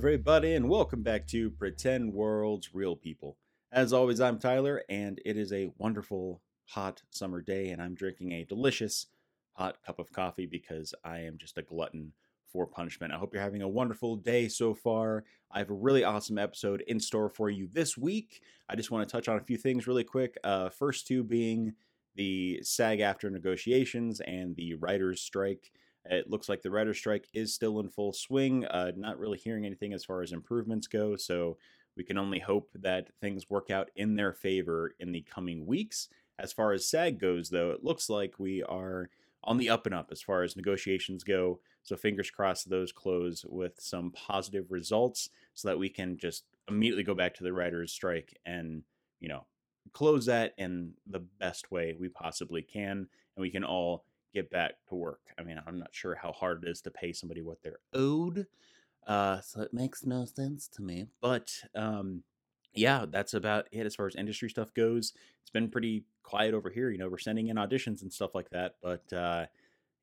everybody, and welcome back to Pretend Worlds Real People. As always, I'm Tyler, and it is a wonderful, hot summer day, and I'm drinking a delicious hot cup of coffee because I am just a glutton for punishment. I hope you're having a wonderful day so far. I have a really awesome episode in store for you this week. I just want to touch on a few things really quick. Uh, first two being the SAG-AFTRA negotiations and the writers' strike. It looks like the writer's strike is still in full swing. Uh, not really hearing anything as far as improvements go, so we can only hope that things work out in their favor in the coming weeks. As far as SAG goes, though, it looks like we are on the up and up as far as negotiations go. So fingers crossed those close with some positive results so that we can just immediately go back to the writer's strike and, you know, close that in the best way we possibly can and we can all get back to work. I mean, I'm not sure how hard it is to pay somebody what they're owed. Uh, so it makes no sense to me. But um, yeah, that's about it as far as industry stuff goes. It's been pretty quiet over here. You know, we're sending in auditions and stuff like that. But uh,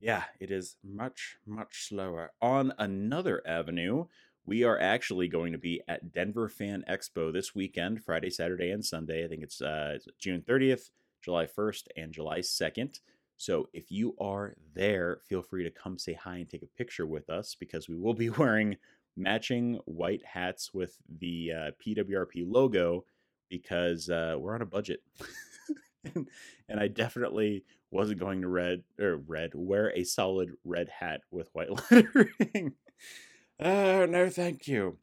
yeah, it is much, much slower. On another avenue, we are actually going to be at Denver Fan Expo this weekend, Friday, Saturday, and Sunday. I think it's uh, June 30th, July 1st, and July 2nd. So if you are there, feel free to come say hi and take a picture with us because we will be wearing matching white hats with the uh, PWRP logo because uh, we're on a budget. and, I definitely wasn't going to red or red wear a solid red hat with white lettering. uh, no, thank you.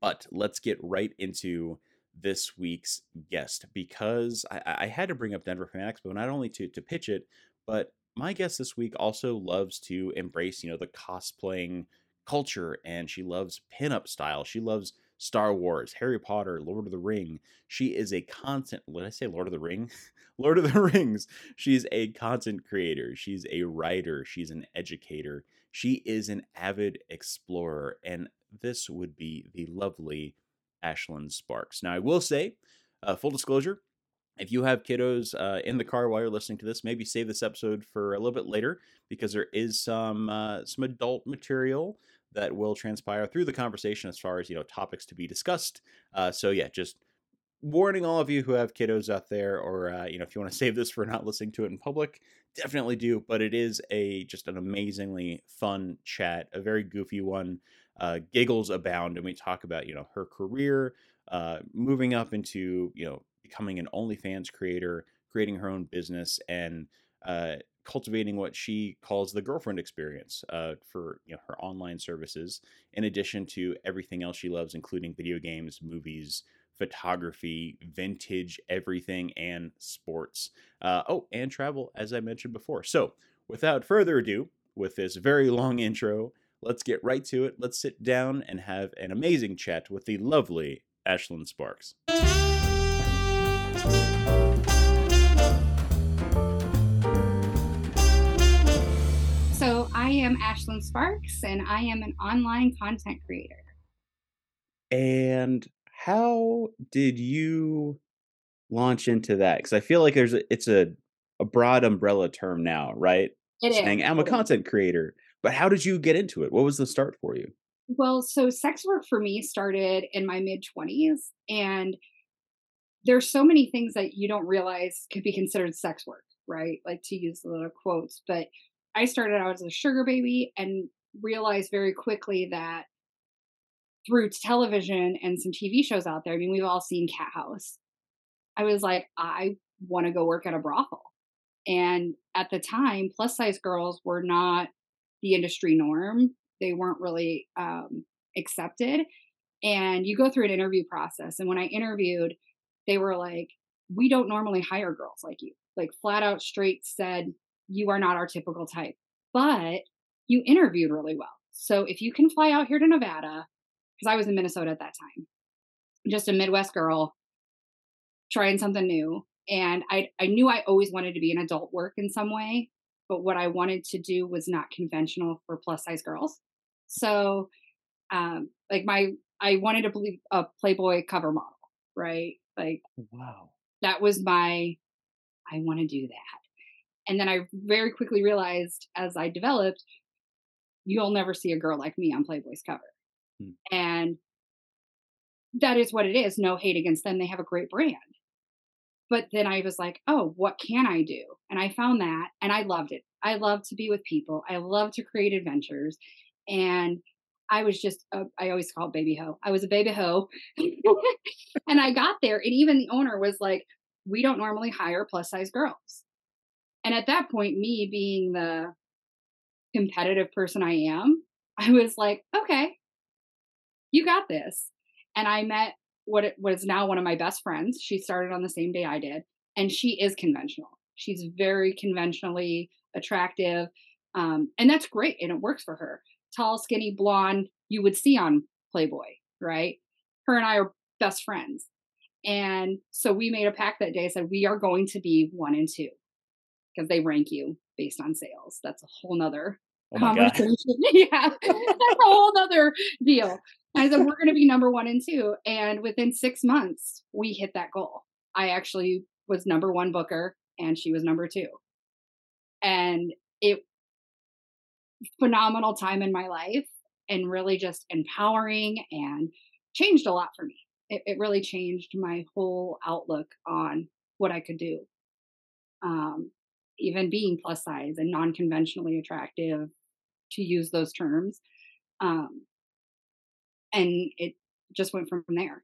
But let's get right into this week's guest because I, I had to bring up Denver Fan but not only to to pitch it, but my guest this week also loves to embrace, you know, the cosplaying culture and she loves pinup style. She loves Star Wars, Harry Potter, Lord of the Ring. She is a constant, Did I say Lord of the Ring? Lord of the Rings. She's a content creator. She's a writer. She's an educator. She is an avid explorer. And this would be the lovely Ashlyn Sparks. Now, I will say, uh, full disclosure, if you have kiddos uh, in the car while you're listening to this, maybe save this episode for a little bit later because there is some uh, some adult material that will transpire through the conversation as far as you know topics to be discussed. Uh, so yeah, just warning all of you who have kiddos out there, or uh, you know if you want to save this for not listening to it in public, definitely do. But it is a just an amazingly fun chat, a very goofy one. Uh, giggles abound, and we talk about you know her career, uh, moving up into you know becoming an OnlyFans creator, creating her own business, and uh, cultivating what she calls the girlfriend experience uh, for you know her online services. In addition to everything else she loves, including video games, movies, photography, vintage, everything, and sports. Uh, oh, and travel, as I mentioned before. So, without further ado, with this very long intro, let's get right to it. Let's sit down and have an amazing chat with the lovely Ashlyn Sparks. Am Ashlyn Sparks, and I am an online content creator. And how did you launch into that? Because I feel like there's a, it's a a broad umbrella term now, right? It Saying is. I'm a content creator, but how did you get into it? What was the start for you? Well, so sex work for me started in my mid 20s, and there's so many things that you don't realize could be considered sex work, right? Like to use the little quotes, but I started out as a sugar baby and realized very quickly that through television and some TV shows out there, I mean, we've all seen Cathouse. I was like, I want to go work at a brothel. And at the time, plus size girls were not the industry norm. They weren't really um, accepted. And you go through an interview process. And when I interviewed, they were like, We don't normally hire girls like you. Like, flat out straight said, you are not our typical type, but you interviewed really well. So if you can fly out here to Nevada, because I was in Minnesota at that time, just a Midwest girl trying something new. And I, I knew I always wanted to be in adult work in some way, but what I wanted to do was not conventional for plus size girls. So, um, like my, I wanted to be a Playboy cover model, right? Like, wow, that was my, I want to do that. And then I very quickly realized as I developed, you'll never see a girl like me on Playboy's cover. Hmm. And that is what it is. No hate against them. They have a great brand. But then I was like, oh, what can I do? And I found that and I loved it. I love to be with people. I love to create adventures. And I was just, a, I always call it baby hoe. I was a baby hoe. and I got there, and even the owner was like, we don't normally hire plus size girls. And at that point, me being the competitive person I am, I was like, okay, you got this. And I met what was now one of my best friends. She started on the same day I did, and she is conventional. She's very conventionally attractive, um, and that's great, and it works for her. Tall, skinny, blonde, you would see on Playboy, right? Her and I are best friends, and so we made a pact that day. I said we are going to be one and two because they rank you based on sales. That's a whole nother oh conversation. yeah, that's a whole other deal. I said, we're going to be number one and two. And within six months, we hit that goal. I actually was number one booker and she was number two. And it, phenomenal time in my life and really just empowering and changed a lot for me. It, it really changed my whole outlook on what I could do. Um, even being plus size and non conventionally attractive, to use those terms. Um, and it just went from there.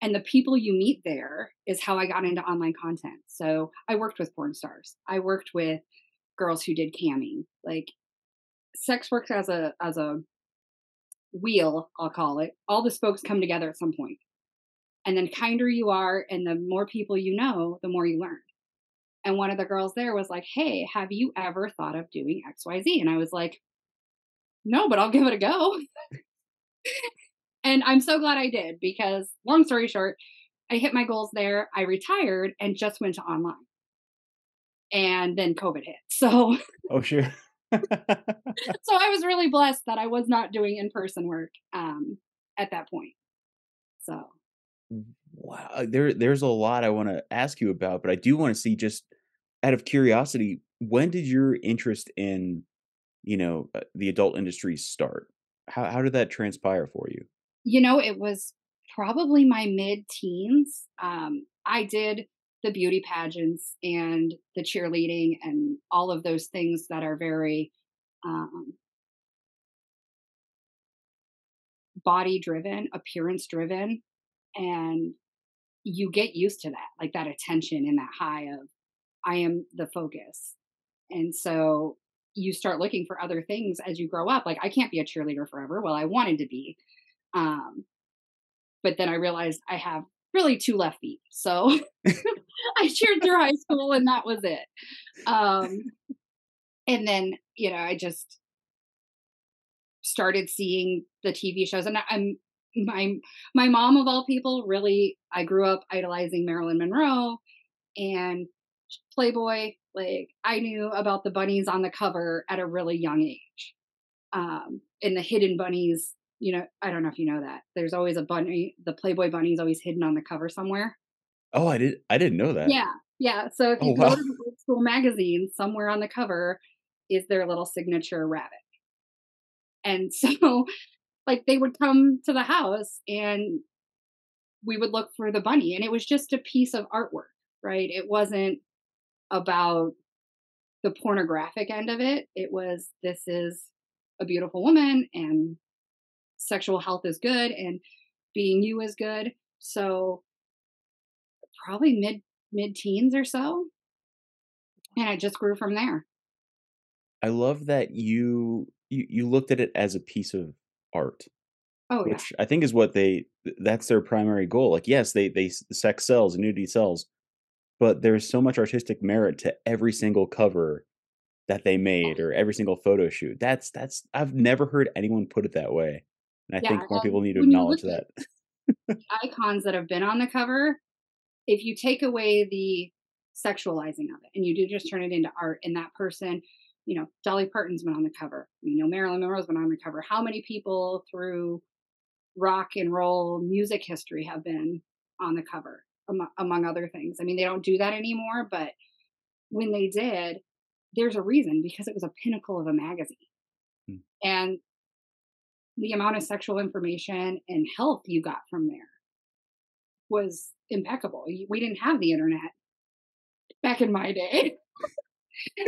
And the people you meet there is how i got into online content. So i worked with porn stars. I worked with girls who did camming. Like sex works as a as a wheel i'll call it. All the spokes come together at some point. And then kinder you are and the more people you know the more you learn and one of the girls there was like hey have you ever thought of doing xyz and i was like no but i'll give it a go And I'm so glad I did because, long story short, I hit my goals there. I retired and just went to online. And then COVID hit. So, oh, sure. so I was really blessed that I was not doing in person work um, at that point. So, wow, uh, there there's a lot I want to ask you about, but I do want to see just out of curiosity, when did your interest in, you know, uh, the adult industry start? How how did that transpire for you? you know, it was probably my mid teens. Um, I did the beauty pageants and the cheerleading and all of those things that are very um, body driven, appearance driven. And you get used to that, like that attention and that high of, I am the focus. And so you start looking for other things as you grow up. Like, I can't be a cheerleader forever. Well, I wanted to be. Um, but then I realized I have really two left feet. So I cheered through high school and that was it. Um, and then, you know, I just started seeing the TV shows and I'm my my mom of all people really I grew up idolizing Marilyn Monroe and Playboy like I knew about the bunnies on the cover at a really young age. Um, and the hidden bunnies you know, I don't know if you know that. There's always a bunny. The Playboy bunny is always hidden on the cover somewhere. Oh, I did. I didn't know that. Yeah, yeah. So if you oh, go wow. to the old school magazine, somewhere on the cover is their little signature rabbit. And so, like, they would come to the house and we would look for the bunny, and it was just a piece of artwork, right? It wasn't about the pornographic end of it. It was this is a beautiful woman and sexual health is good and being you is good. So probably mid mid teens or so. And I just grew from there. I love that you you, you looked at it as a piece of art. Oh, which yeah. I think is what they that's their primary goal. Like yes, they they sex sells, and nudity sells, but there's so much artistic merit to every single cover that they made or every single photo shoot. That's that's I've never heard anyone put it that way. And I yeah, think more people need to acknowledge that. icons that have been on the cover, if you take away the sexualizing of it and you do just turn it into art and that person, you know, Dolly Parton's been on the cover. You know, Marilyn Monroe's been on the cover. How many people through rock and roll music history have been on the cover, among, among other things? I mean, they don't do that anymore, but when they did, there's a reason because it was a pinnacle of a magazine. Hmm. And the amount of sexual information and health you got from there was impeccable. We didn't have the internet back in my day.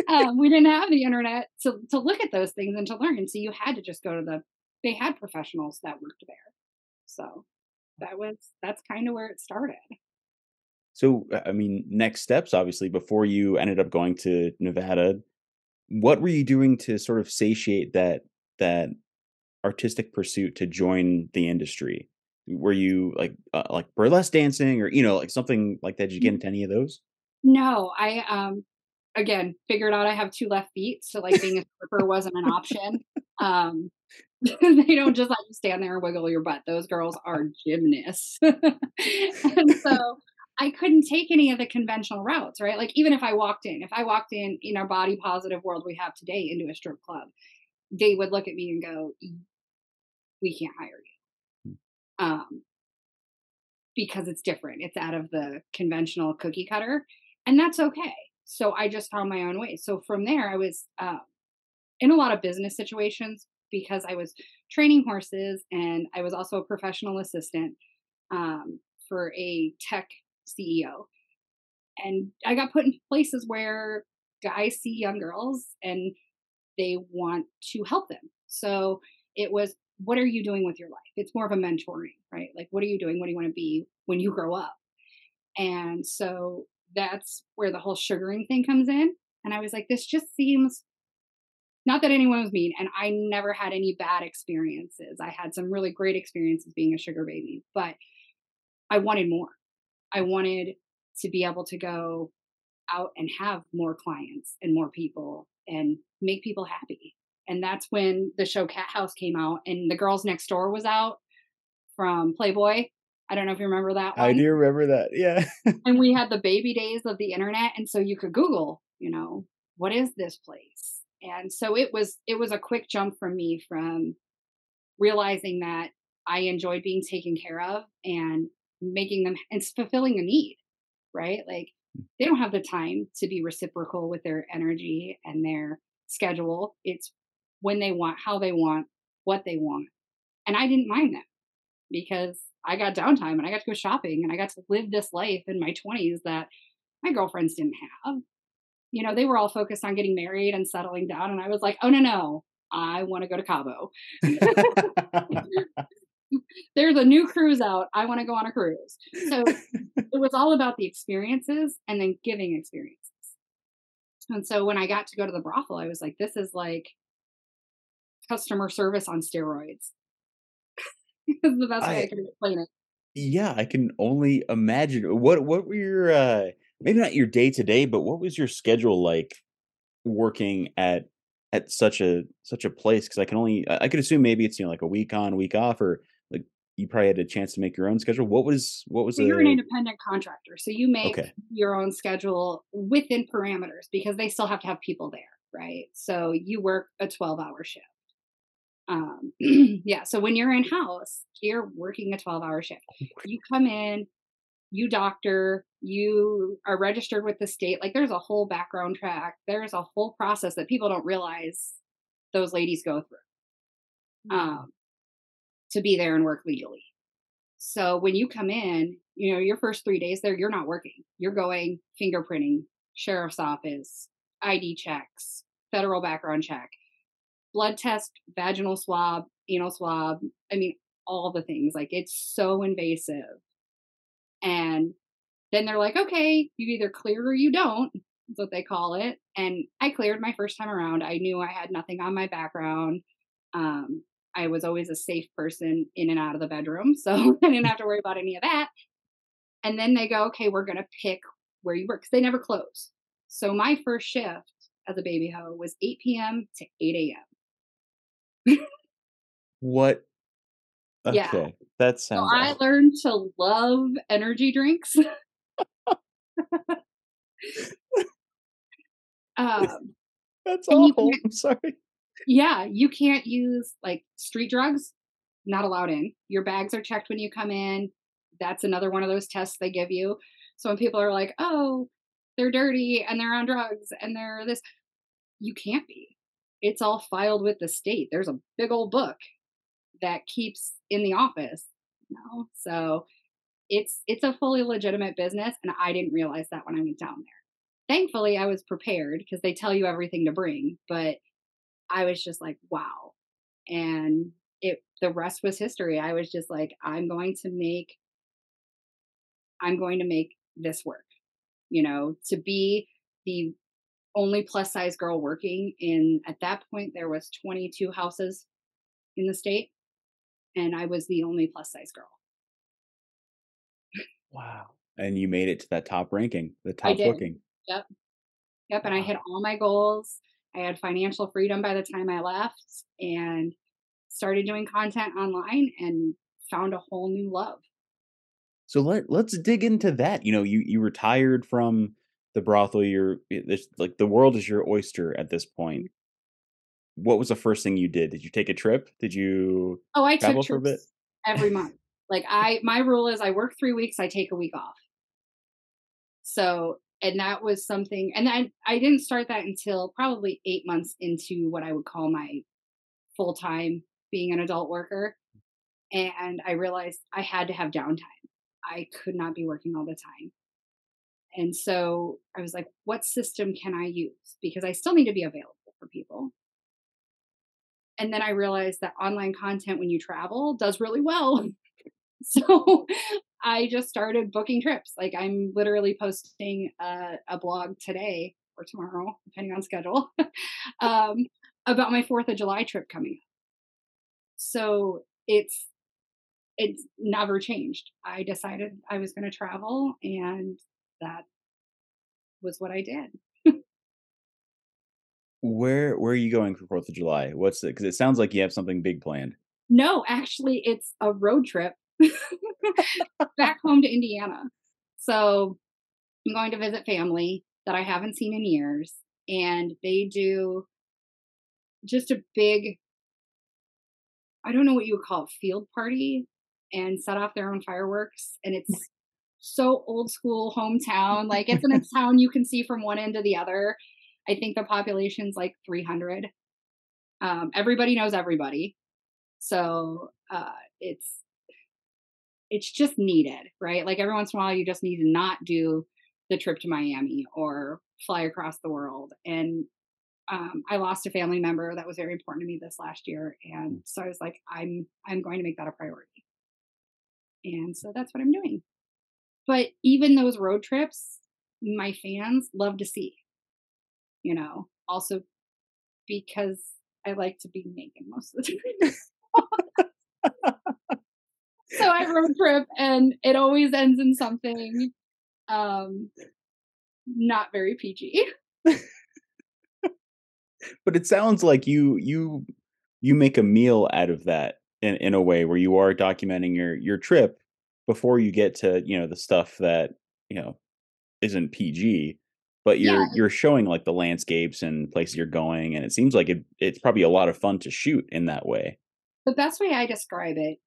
um, we didn't have the internet to, to look at those things and to learn. So you had to just go to the, they had professionals that worked there. So that was, that's kind of where it started. So, I mean, next steps, obviously, before you ended up going to Nevada, what were you doing to sort of satiate that, that artistic pursuit to join the industry? Were you like, uh, like burlesque dancing or, you know, like something like that? Did you get into any of those? No, I um again figured out I have two left feet, so like being a stripper wasn't an option. Um they don't just let you stand there and wiggle your butt. Those girls are gymnasts. and so I couldn't take any of the conventional routes, right? Like even if I walked in, if I walked in in our body positive world we have today into a strip club, they would look at me and go, "We can't hire you." Hmm. Um, because it's different. It's out of the conventional cookie cutter and that's okay. So I just found my own way. So from there, I was uh, in a lot of business situations because I was training horses and I was also a professional assistant um, for a tech CEO. And I got put in places where guys see young girls and they want to help them. So it was, what are you doing with your life? It's more of a mentoring, right? Like, what are you doing? What do you want to be when you grow up? And so that's where the whole sugaring thing comes in. And I was like, this just seems not that anyone was mean, and I never had any bad experiences. I had some really great experiences being a sugar baby, but I wanted more. I wanted to be able to go out and have more clients and more people and make people happy. And that's when the show Cathouse came out and The Girls Next Door was out from Playboy. I don't know if you remember that one. I do remember that. Yeah. and we had the baby days of the internet and so you could google, you know, what is this place? And so it was it was a quick jump for me from realizing that I enjoyed being taken care of and making them and fulfilling a need, right? Like hmm. they don't have the time to be reciprocal with their energy and their schedule. It's when they want, how they want, what they want. And I didn't mind that because I got downtime and I got to go shopping and I got to live this life in my 20s that my girlfriends didn't have. You know, they were all focused on getting married and settling down. And I was like, oh, no, no, I want to go to Cabo. There's a new cruise out. I want to go on a cruise. So it was all about the experiences and then giving experiences. And so when I got to go to the brothel, I was like, this is like customer service on steroids is the best way I, I can explain it. Yeah, I can only imagine. What what were your uh maybe not your day to day, but what was your schedule like working at at such a such a place? Because I can only I could assume maybe it's you know like a week on, week off, or like you probably had a chance to make your own schedule. What was what was? So you're an independent contractor, so you make okay. your own schedule within parameters because they still have to have people there, right? So you work a 12 hour shift um yeah so when you're in house you're working a 12 hour shift. Oh you come in you doctor you are registered with the state like there's a whole background track there's a whole process that people don't realize those ladies go through um to be there and work legally. So when you come in you know your first three days there you're not working. You're going fingerprinting sheriff's office id checks federal background check blood test, vaginal swab, anal swab. I mean, all the things. Like it's so invasive. And then they're like, okay, you either clear or you don't. That's what they call it. And I cleared my first time around. I knew I had nothing on my background. Um, I was always a safe person in and out of the bedroom. So I didn't have to worry about any of that. And then they go, okay, we're going to pick where you work because they never close. So my first shift as a baby hoe was 8 p.m. to 8 a.m what? Okay, yeah. that sounds. So I learned to love energy drinks. um, That's awful. I'm sorry. Yeah, you can't use like street drugs. Not allowed in. Your bags are checked when you come in. That's another one of those tests they give you. So when people are like, "Oh, they're dirty and they're on drugs and they're this," you can't be it's all filed with the state. There's a big old book. that keeps in the office, you know? So it's it's a fully legitimate business and I didn't realize that when I went down there. Thankfully, I was prepared because they tell you everything to bring, but I was just like, wow. And it the rest was history. I was just like, I'm going to make I'm going to make this work. You know, to be the only plus size girl working in at that point there was 22 houses in the state and I was the only plus size girl. Wow. And you made it to that top ranking, the top booking. Yep. Yep, and I hit all my goals. I had financial freedom by the time I left and started doing content online and found a whole new love. So let let's dig into that. You know, you you retired from the brothel. You're it- like the world is your oyster at this point. What was the first thing you did? Did you take a trip? Did you Oh, I took travel for a bit? trips every month. Like I my rule is I work 3 weeks, I take a week off. So, and that was something and I I didn't start that until probably 8 months into what I would call my full-time being an adult worker, and I realized I had to have downtime. I could not be working all the time. And so I was like, what system can I use? Because I still need to be available for people. And then I realized that online content when you travel does really well. So I just started booking trips. Like I'm literally posting a, a blog today or tomorrow, depending on schedule, um, about my Fourth of July trip coming up. So it's it's never changed. I decided I was going to travel, and that was what I did. Where where are you going for Fourth of July? What's it? Because it sounds like you have something big planned. No, actually, it's a road trip back home to Indiana. So I'm going to visit family that I haven't seen in years, and they do just a big, I don't know what you would call it, field party and set off their own fireworks. And it's so old school hometown. Like it's in a town you can see from one end to the other. I think the population's like 300. Um, everybody knows everybody. So uh, it's it's just needed, right? Like every once in a while, you just need to not do the trip to Miami or fly across the world. And um, I lost a family member that was very important to me this last year, and so I was like, I'm I'm going to make that a priority, and so that's what I'm doing. But even those road trips, my fans love to see, you know, also because I like to be naked most of the time. so I road trip and it always ends in something um not very PG. But it sounds like you you you make a meal out of that in in a way where you are documenting your your trip before you get to, you know, the stuff that, you know, isn't PG, but you're you're showing like the landscapes and places you're going and it seems like it it's probably a lot of fun to shoot in that way. the best way I describe it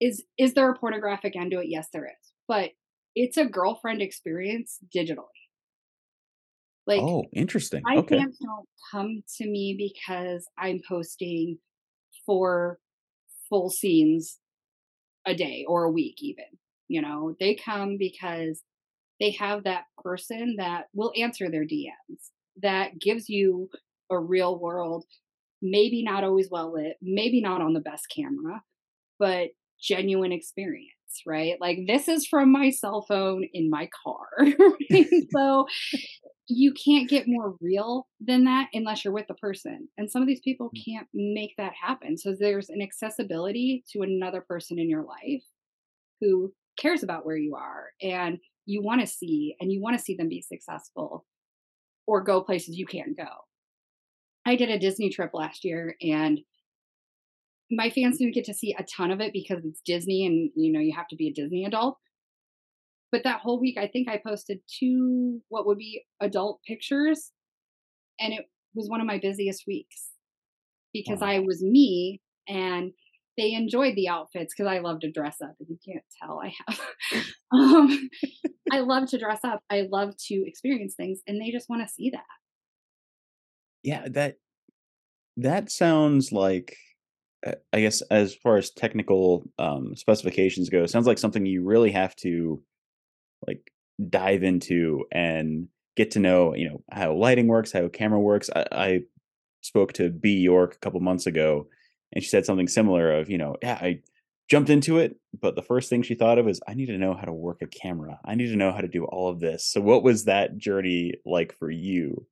is is there a pornographic end to it? Yes, there is. But it's a girlfriend experience digitally. Like Oh, interesting. my Okay. fans don't come to me because I'm posting four full scenes a day or a week even. You know, they come because they have that person that will answer their DMs that gives you a real world, maybe not always well lit, maybe not on the best camera, but genuine experience, right? Like this is from my cell phone in my car. so you can't get more real than that unless you're with the person. And some of these people mm. can't make that happen. So there's an accessibility to another person in your life who cares about where you are and you want to see and you want to see them be successful or go places you can't go. I did a Disney trip last year and my fans didn't get to see a ton of it because it's Disney and you know you have to be a Disney adult. But that whole week I think I posted two what would be adult pictures and it was one of my busiest weeks because Wow. I was me and they enjoyed the outfits because I love to dress up. If you can't tell, I have. um, I love to dress up. I love to experience things, and they just want to see that. Yeah, that that sounds like uh, I guess as far as technical um, specifications go, it sounds like something you really have to like dive into and get to know. You know how lighting works, how camera works. I, I spoke to Bea York a couple months ago, and she said something similar. Of you know, yeah, I jumped into it, but the first thing she thought of is I need to know how to work a camera. I need to know how to do all of this. So, what was that journey like for you?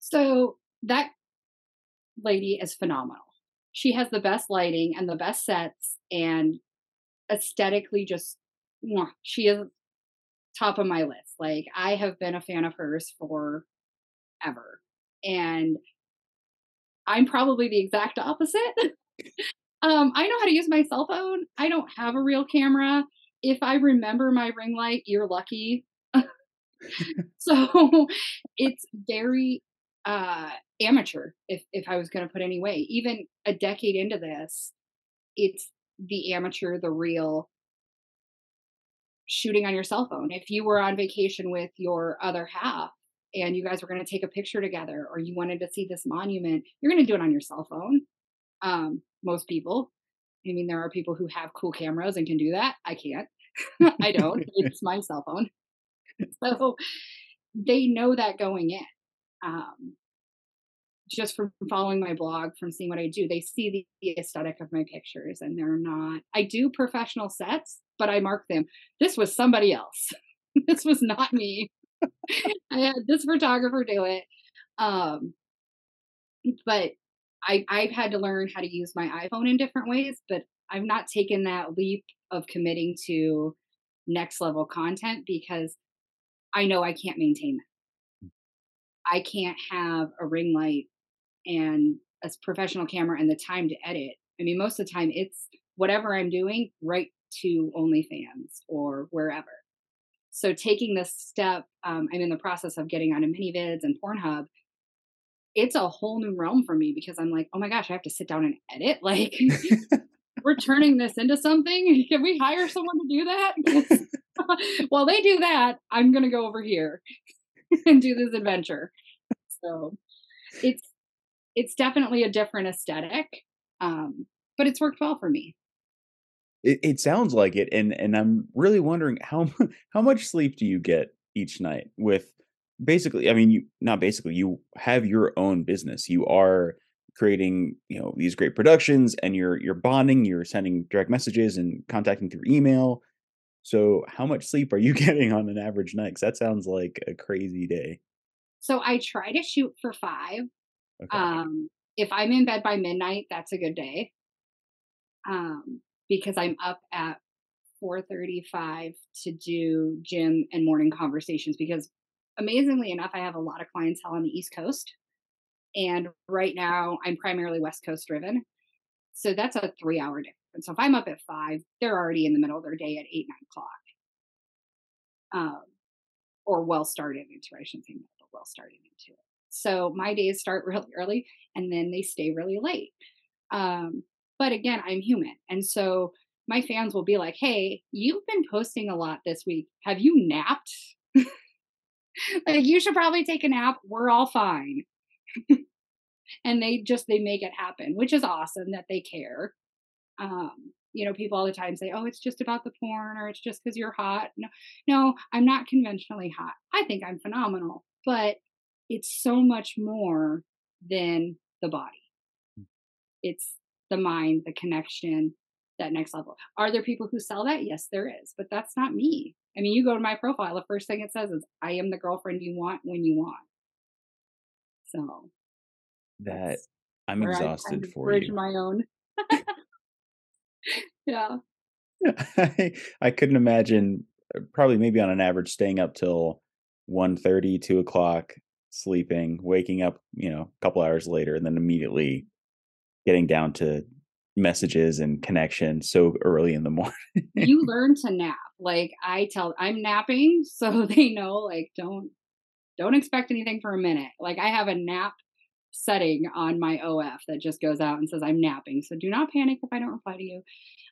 So that lady is phenomenal. She has the best lighting and the best sets and aesthetically just she is top of my list. Like I have been a fan of hers for ever. And I'm probably the exact opposite. um, I know how to use my cell phone. I don't have a real camera. If I remember my ring light, you're lucky. so it's very uh amateur if if I was going to put any way. Even a decade into this, it's the amateur, the real shooting on your cell phone. If you were on vacation with your other half and you guys were going to take a picture together or you wanted to see this monument, you're going to do it on your cell phone. Um, most people. I mean, there are people who have cool cameras and can do that. I can't. I don't. it's my cell phone. So they know that going in. Um, just from following my blog, from seeing what I do, they see the, the aesthetic of my pictures and they're not, I do professional sets, but I mark them. This was somebody else. this was not me. I had this photographer do it. Um, but I, I've had to learn how to use my iPhone in different ways, but I've not taken that leap of committing to next level content because I know I can't maintain that. I can't have a ring light and a professional camera and the time to edit. I mean, most of the time it's whatever I'm doing right to OnlyFans or wherever. So taking this step, um, I'm in the process of getting onto ManyVids and Pornhub. It's a whole new realm for me because I'm like, oh my gosh, I have to sit down and edit. Like, we're turning this into something. Can we hire someone to do that? While they do that, I'm going to go over here and do this adventure. So it's it's definitely a different aesthetic, um, but it's worked well for me. It, it sounds like it, and and I'm really wondering how how much sleep do you get each night with basically i mean you not basically you have your own business you are creating you know these great productions and you're you're bonding you're sending direct messages and contacting through email so how much sleep are you getting on an average night because that sounds like a crazy day so i try to shoot for five Okay. Um, if I'm in bed by midnight, that's a good day. Um, because I'm up at 4:35 to do gym and morning conversations because amazingly enough I have a lot of clientele on the East Coast and right now I'm primarily West Coast driven. So that's a 3-hour difference. So if I'm up at 5, they're already in the middle of their day at 8 9 o'clock. Um, or well started into I shouldn't say middle, well started into it. So my days start really early and then they stay really late. Um, but again, I'm human. And so my fans will be like, hey, you've been posting a lot this week. Have you napped? like, you should probably take a nap. We're all fine. and they just they make it happen which is awesome that they care um you know people all the time say oh it's just about the porn or it's just because you're hot no no i'm not conventionally hot i think i'm phenomenal but it's so much more than the body. Hmm. It's the mind, the connection, that next level. Are there people who sell that? Yes, there is, but that's not me. I mean, you go to my profile, the first thing it says is, I am the girlfriend you want when you want. So that I'm exhausted for you. my own. yeah. I, I couldn't imagine uh, probably maybe on an average staying up till 1 30 2 o'clock sleeping, waking up, you know, a couple hours later, and then immediately getting down to messages and connection so early in the morning. you learn to nap. Like I tell I'm napping so they know like don't don't expect anything for a minute. Like I have a nap setting on my OF that just goes out and says I'm napping. So do not panic if I don't reply to you.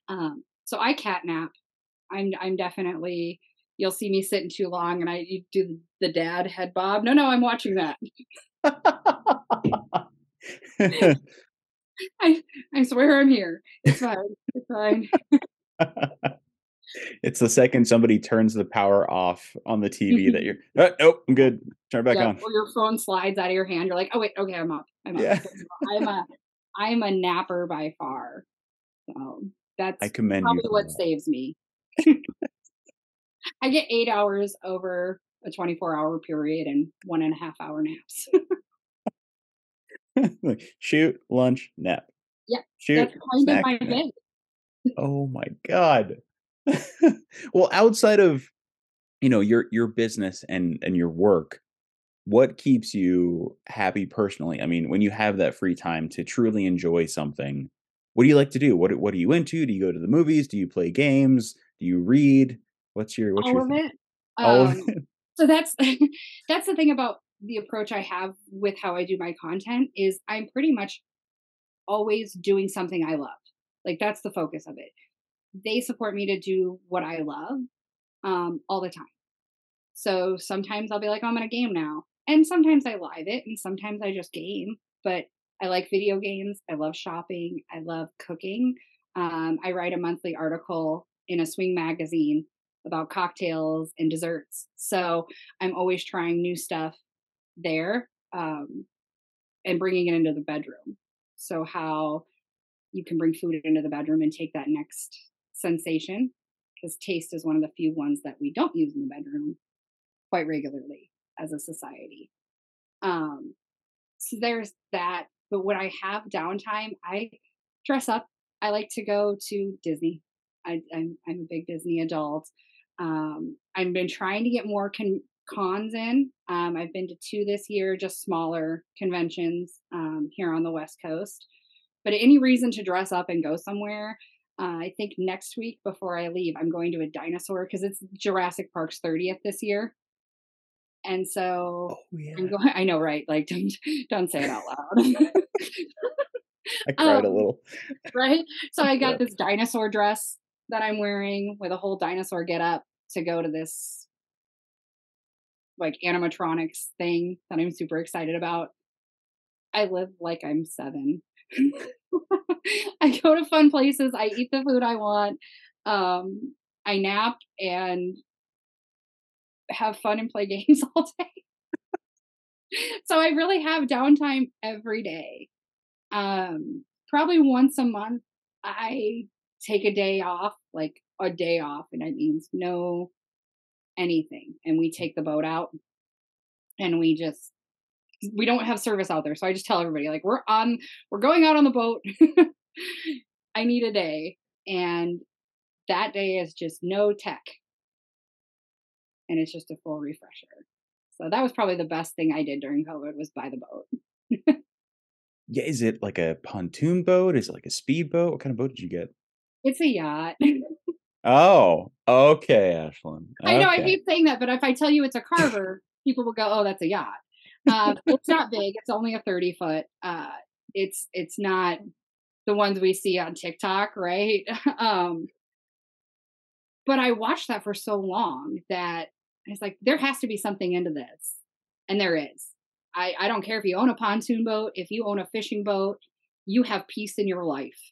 Um so I cat nap. I'm I'm definitely you'll see me sitting too long and I do the dad head bob. No, no, I'm watching that. I I swear I'm here. It's fine. It's fine. it's the second somebody turns the power off on the TV that you're, oh, nope, I'm good. Turn it back Yeah, on. or your phone slides out of your hand. You're like, oh wait, okay, I'm up. I'm up. Yeah. I'm a I'm a napper by far. So that's I commend probably what that. saves me. I get eight hours over a 24 hour period and one and a half hour naps. Like, Shoot, lunch, nap. Yeah, Shoot, that's kind of snack, my nap. day. Oh my god. well, outside of you know your your business and and your work, what keeps you happy personally? I mean, when you have that free time to truly enjoy something, what do you like to do? What what are you into? Do you go to the movies? Do you play games? Do you read? What's your what's All your of thing? it. All of Um, it? so that's that's the thing about the approach I have with how I do my content is I'm pretty much always doing something I love. Like that's the focus of it. They support me to do what I love um, all the time. So sometimes I'll be like, oh, I'm in a game now, and sometimes I live it, and sometimes I just game. But I like video games. I love shopping. I love cooking. Um, I write a monthly article in a swing magazine about cocktails and desserts. So I'm always trying new stuff there um, and bringing it into the bedroom. So how you can bring food into the bedroom and take that next sensation because taste is one of the few ones that we don't use in the bedroom quite regularly as a society. Um, so there's that. But when I have downtime, I dress up. I like to go to Disney. I, I'm I'm a big Disney adult. Um, I've been trying to get more con- cons in. Um, I've been to two this year, just smaller conventions um, here on the West Coast. But any reason to dress up and go somewhere, uh, I think next week before I leave, I'm going to a dinosaur because it's Jurassic Park's 30th this year. And so Oh yeah. I'm going. I know, right? Like, don't don't say it out loud, I cried a um, little. right? So I got this dinosaur dress that I'm wearing with a whole dinosaur get up to go to this like animatronics thing that I'm super excited about. I live like I'm seven. I go to fun places. I eat the food I want. Um, I nap and have fun and play games all day. so I really have downtime every day. Um, probably once a month, I take a day off, like a day off, and that means no anything. And we take the boat out and we just we don't have service out there. So I just tell everybody like we're on we're going out on the boat. I need a day. And that day is just no tech. And it's just a full refresher. So that was probably the best thing I did during COVID was buy the boat. Yeah, is it like a pontoon boat? Is it like a speedboat? What kind of boat did you get? It's a yacht. Oh, okay, Ashlyn. I know I hate saying that, but if I tell you it's a Carver, people will go, "Oh, that's a yacht." Um, it's not big. It's only a thirty foot. Uh, it's it's not the ones we see on TikTok, right? um, but I watched that for so long that I was like, there has to be something into this, and there is. I I don't care if you own a pontoon boat, if you own a fishing boat, you have peace in your life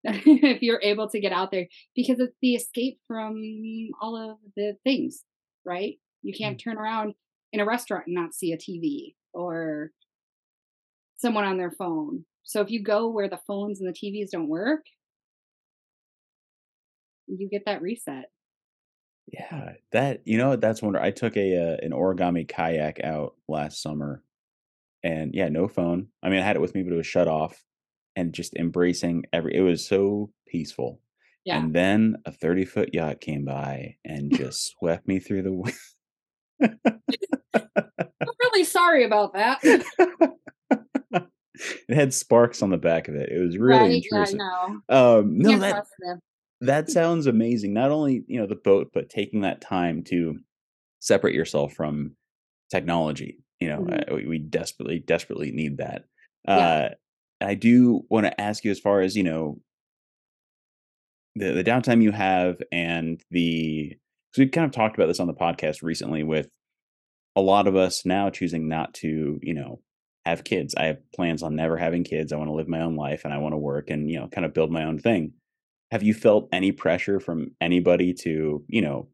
if you're able to get out there because it's the escape from all of the things, right? You can't turn around in a restaurant and not see a TV or someone on their phone. So if you go where the phones and the TVs don't work, you get that reset. Yeah, that you know that's wonder. I took a uh, an origami kayak out last summer, and yeah, no phone. I mean, I had it with me, but it was shut off, and just embracing every. It was so peaceful. Yeah. And then a thirty foot yacht came by and just swept me through the. wind. I'm really sorry about that. it had sparks on the back of it. It was really right? Yeah, intrusive. Um, no, Can't that trust them. that sounds amazing. Not only you know the boat, but taking that time to separate yourself from technology. You know, Mhm. uh, we, we desperately, desperately need that. Yeah. Uh, I do want to ask you, as far as you know, the the downtime you have and the because we've kind of talked about this on the podcast recently with a lot of us now choosing not to, you know, have kids. I have plans on never having kids. I want to live my own life and I want to work and, you know, kind of build my own thing. Have you felt any pressure from anybody to, you know,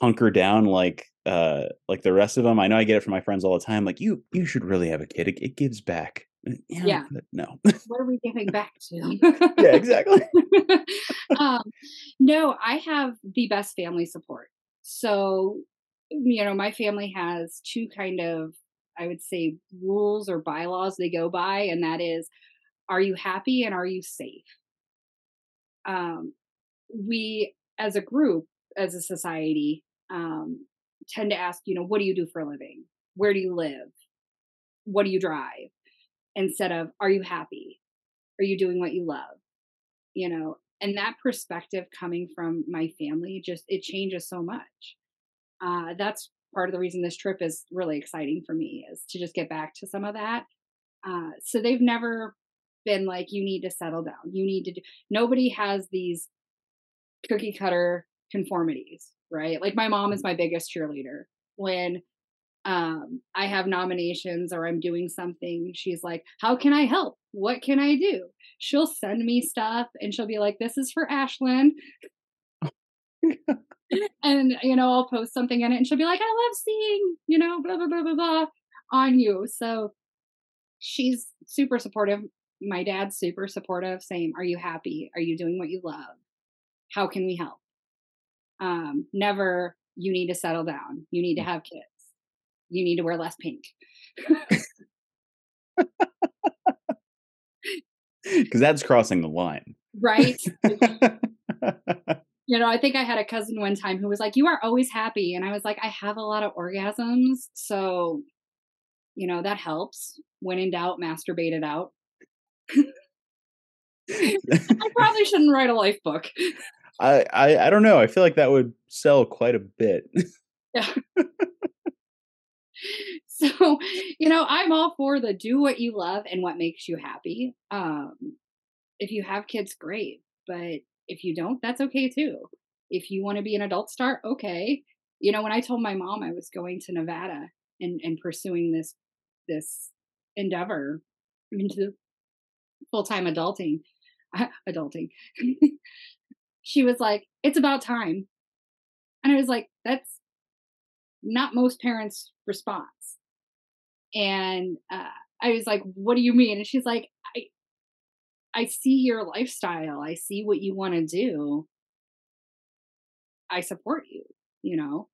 hunker down like uh like the rest of them? I know I get it from my friends all the time like you you should really have a kid. It, it gives back. Yeah, Yeah. no. What are we giving back to? yeah, exactly. um, no, I have the best family support. So, you know, my family has two kind of, I would say, rules or bylaws they go by, and that is, are you happy and are you safe? Um, we, as a group, as a society, um, tend to ask, you know, what do you do for a living? Where do you live? What do you drive? Instead of, are you happy? Are you doing what you love? You know, and that perspective coming from my family just it changes so much. Uh, that's part of the reason this trip is really exciting for me is to just get back to some of that. Uh, so they've never been like, you need to settle down. You need to do. Nobody has these cookie cutter conformities, right? Like my mom is my biggest cheerleader. When um, I have nominations or I'm doing something, she's like, How can I help? What can I do? She'll send me stuff and she'll be like, This is for Ashlyn. and, you know, I'll post something in it and she'll be like, I love seeing, you know, blah, blah, blah, blah, blah on you. So she's super supportive. My dad's super supportive, saying, Are you happy? Are you doing what you love? How can we help? Um, never, you need to settle down. You need to have kids. You need to wear less pink. Because that's crossing the line. right? you know, I think I had a cousin one time who was like, You are always happy. And I was like, I have a lot of orgasms. So, you know, that helps. When in doubt, masturbate it out. I probably shouldn't write a life book. I, I I don't know. I feel like that would sell quite a bit. Yeah. so, you know, I'm all for the do what you love and what makes you happy. Um, if you have kids, great. But if you don't, that's okay too. If you want to be an adult star, okay. You know, when I told my mom I was going to Nevada and, and pursuing this this endeavor into full time adulting, adulting, she was like, "It's about time," and I was like, "That's not most parents' response." And uh, I was like, "What do you mean?" And she's like, "I I see your lifestyle. I see what you want to do. I support you. You know,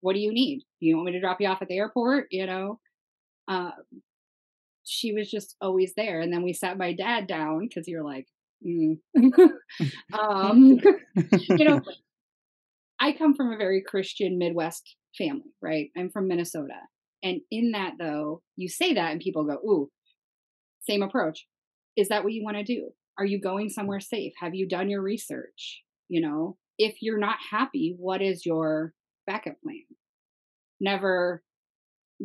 what do you need? You want me to drop you off at the airport? You know." Um, she was just always there, and then we sat my dad down because you're like, mm. um, you know, I come from a very Christian Midwest family, right? I'm from Minnesota. And in that, though, you say that and people go, ooh, same approach. Is that what you want to do? Are you going somewhere safe? Have you done your research? You know, if you're not happy, what is your backup plan? Never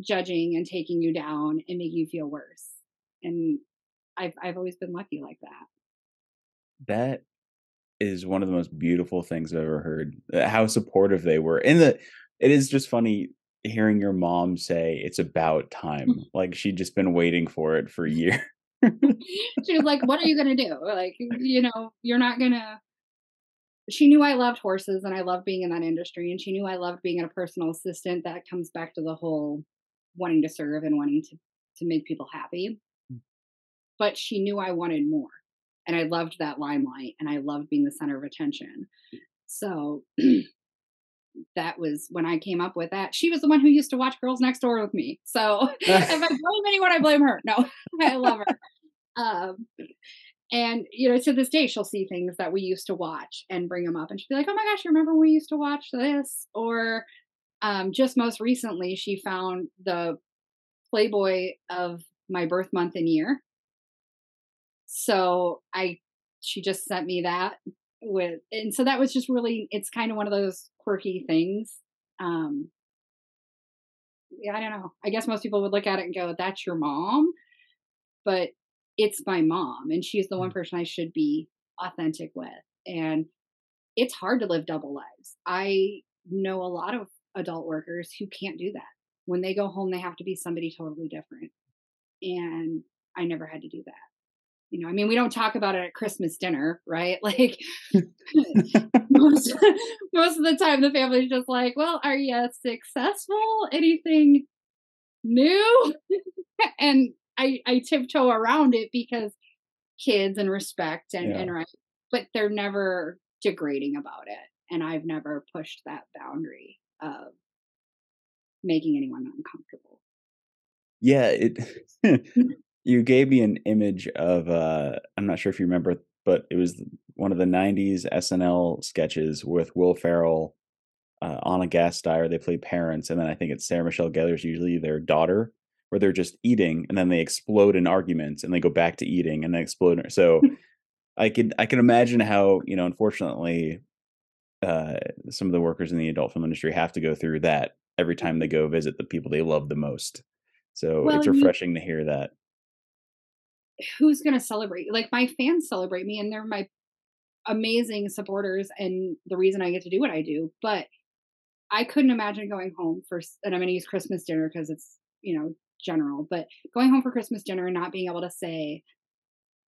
judging and taking you down and making you feel worse. And I've I've always been lucky like that. that is one of the most beautiful things I've ever heard. uh, How supportive they were. And the it is just funny hearing your mom say it's about time. Like she'd just been waiting for it for years. she was like, "What are you gonna do? Like, you know, you're not gonna." She knew I loved horses and I loved being in that industry, and she knew I loved being a personal assistant. That comes back to the whole wanting to serve and wanting to to make people happy. But she knew I wanted more, and I loved that limelight, and I loved being the center of attention. So that was when I came up with that. She was the one who used to watch Girls Next Door with me. So if I blame anyone, I blame her. No, I love her. Um, and you know, to this day, she'll see things that we used to watch and bring them up, and she'll be like, "Oh my gosh, you remember when we used to watch this?" Or um, just most recently, she found the Playboy of my birth month and year. So I, she just sent me that with, and so that was just really, it's kind of one of those quirky things. Um, yeah, I don't know. I guess most people would look at it and go, "That's your mom," but it's my mom, and she's the one person I should be authentic with. And it's hard to live double lives. I know a lot of adult workers who can't do that. When they go home, they have to be somebody totally different. and I never had to do that. You know, I mean, we don't talk about it at Christmas dinner, right? Like most, most of the time, the family's just like, "Well, are you successful? Anything new?" and I I tiptoe around it because kids and respect and, yeah. and right, but they're never degrading about it. And I've never pushed that boundary of making anyone uncomfortable. Yeah, it mm-hmm. You gave me an image of uh I'm not sure if you remember, but it was one of the 90s SNL sketches with Will Ferrell uh, gas Gasteyer. They play parents, and then I think it's Sarah Michelle Gellar's usually their daughter, where they're just eating and then they explode in arguments and they go back to eating and then explode. So I can I can imagine how you know unfortunately uh, some of the workers in the adult film industry have to go through that every time they go visit the people they love the most. So well, it's refreshing you, to hear that. Who's going to celebrate? Like my fans celebrate me and they're my amazing supporters and the reason I get to do what I do. But I couldn't imagine going home for, and I'm going to use Christmas dinner because it's, you know, general, but going home for Christmas dinner and not being able to say,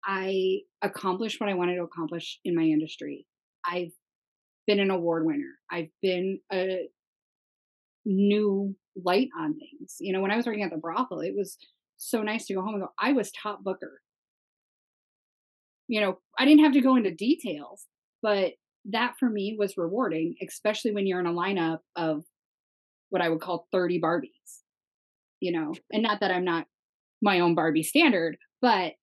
I accomplished what I wanted to accomplish in my industry. I've been an award winner. I've been a new light on things. You know, when I was working at the brothel, it was so nice to go home and go, I was top booker. You know, I didn't have to go into details, but that for me was rewarding, especially when you're in a lineup of what I would call 30 Barbies, you know, and not that I'm not my own Barbie standard, but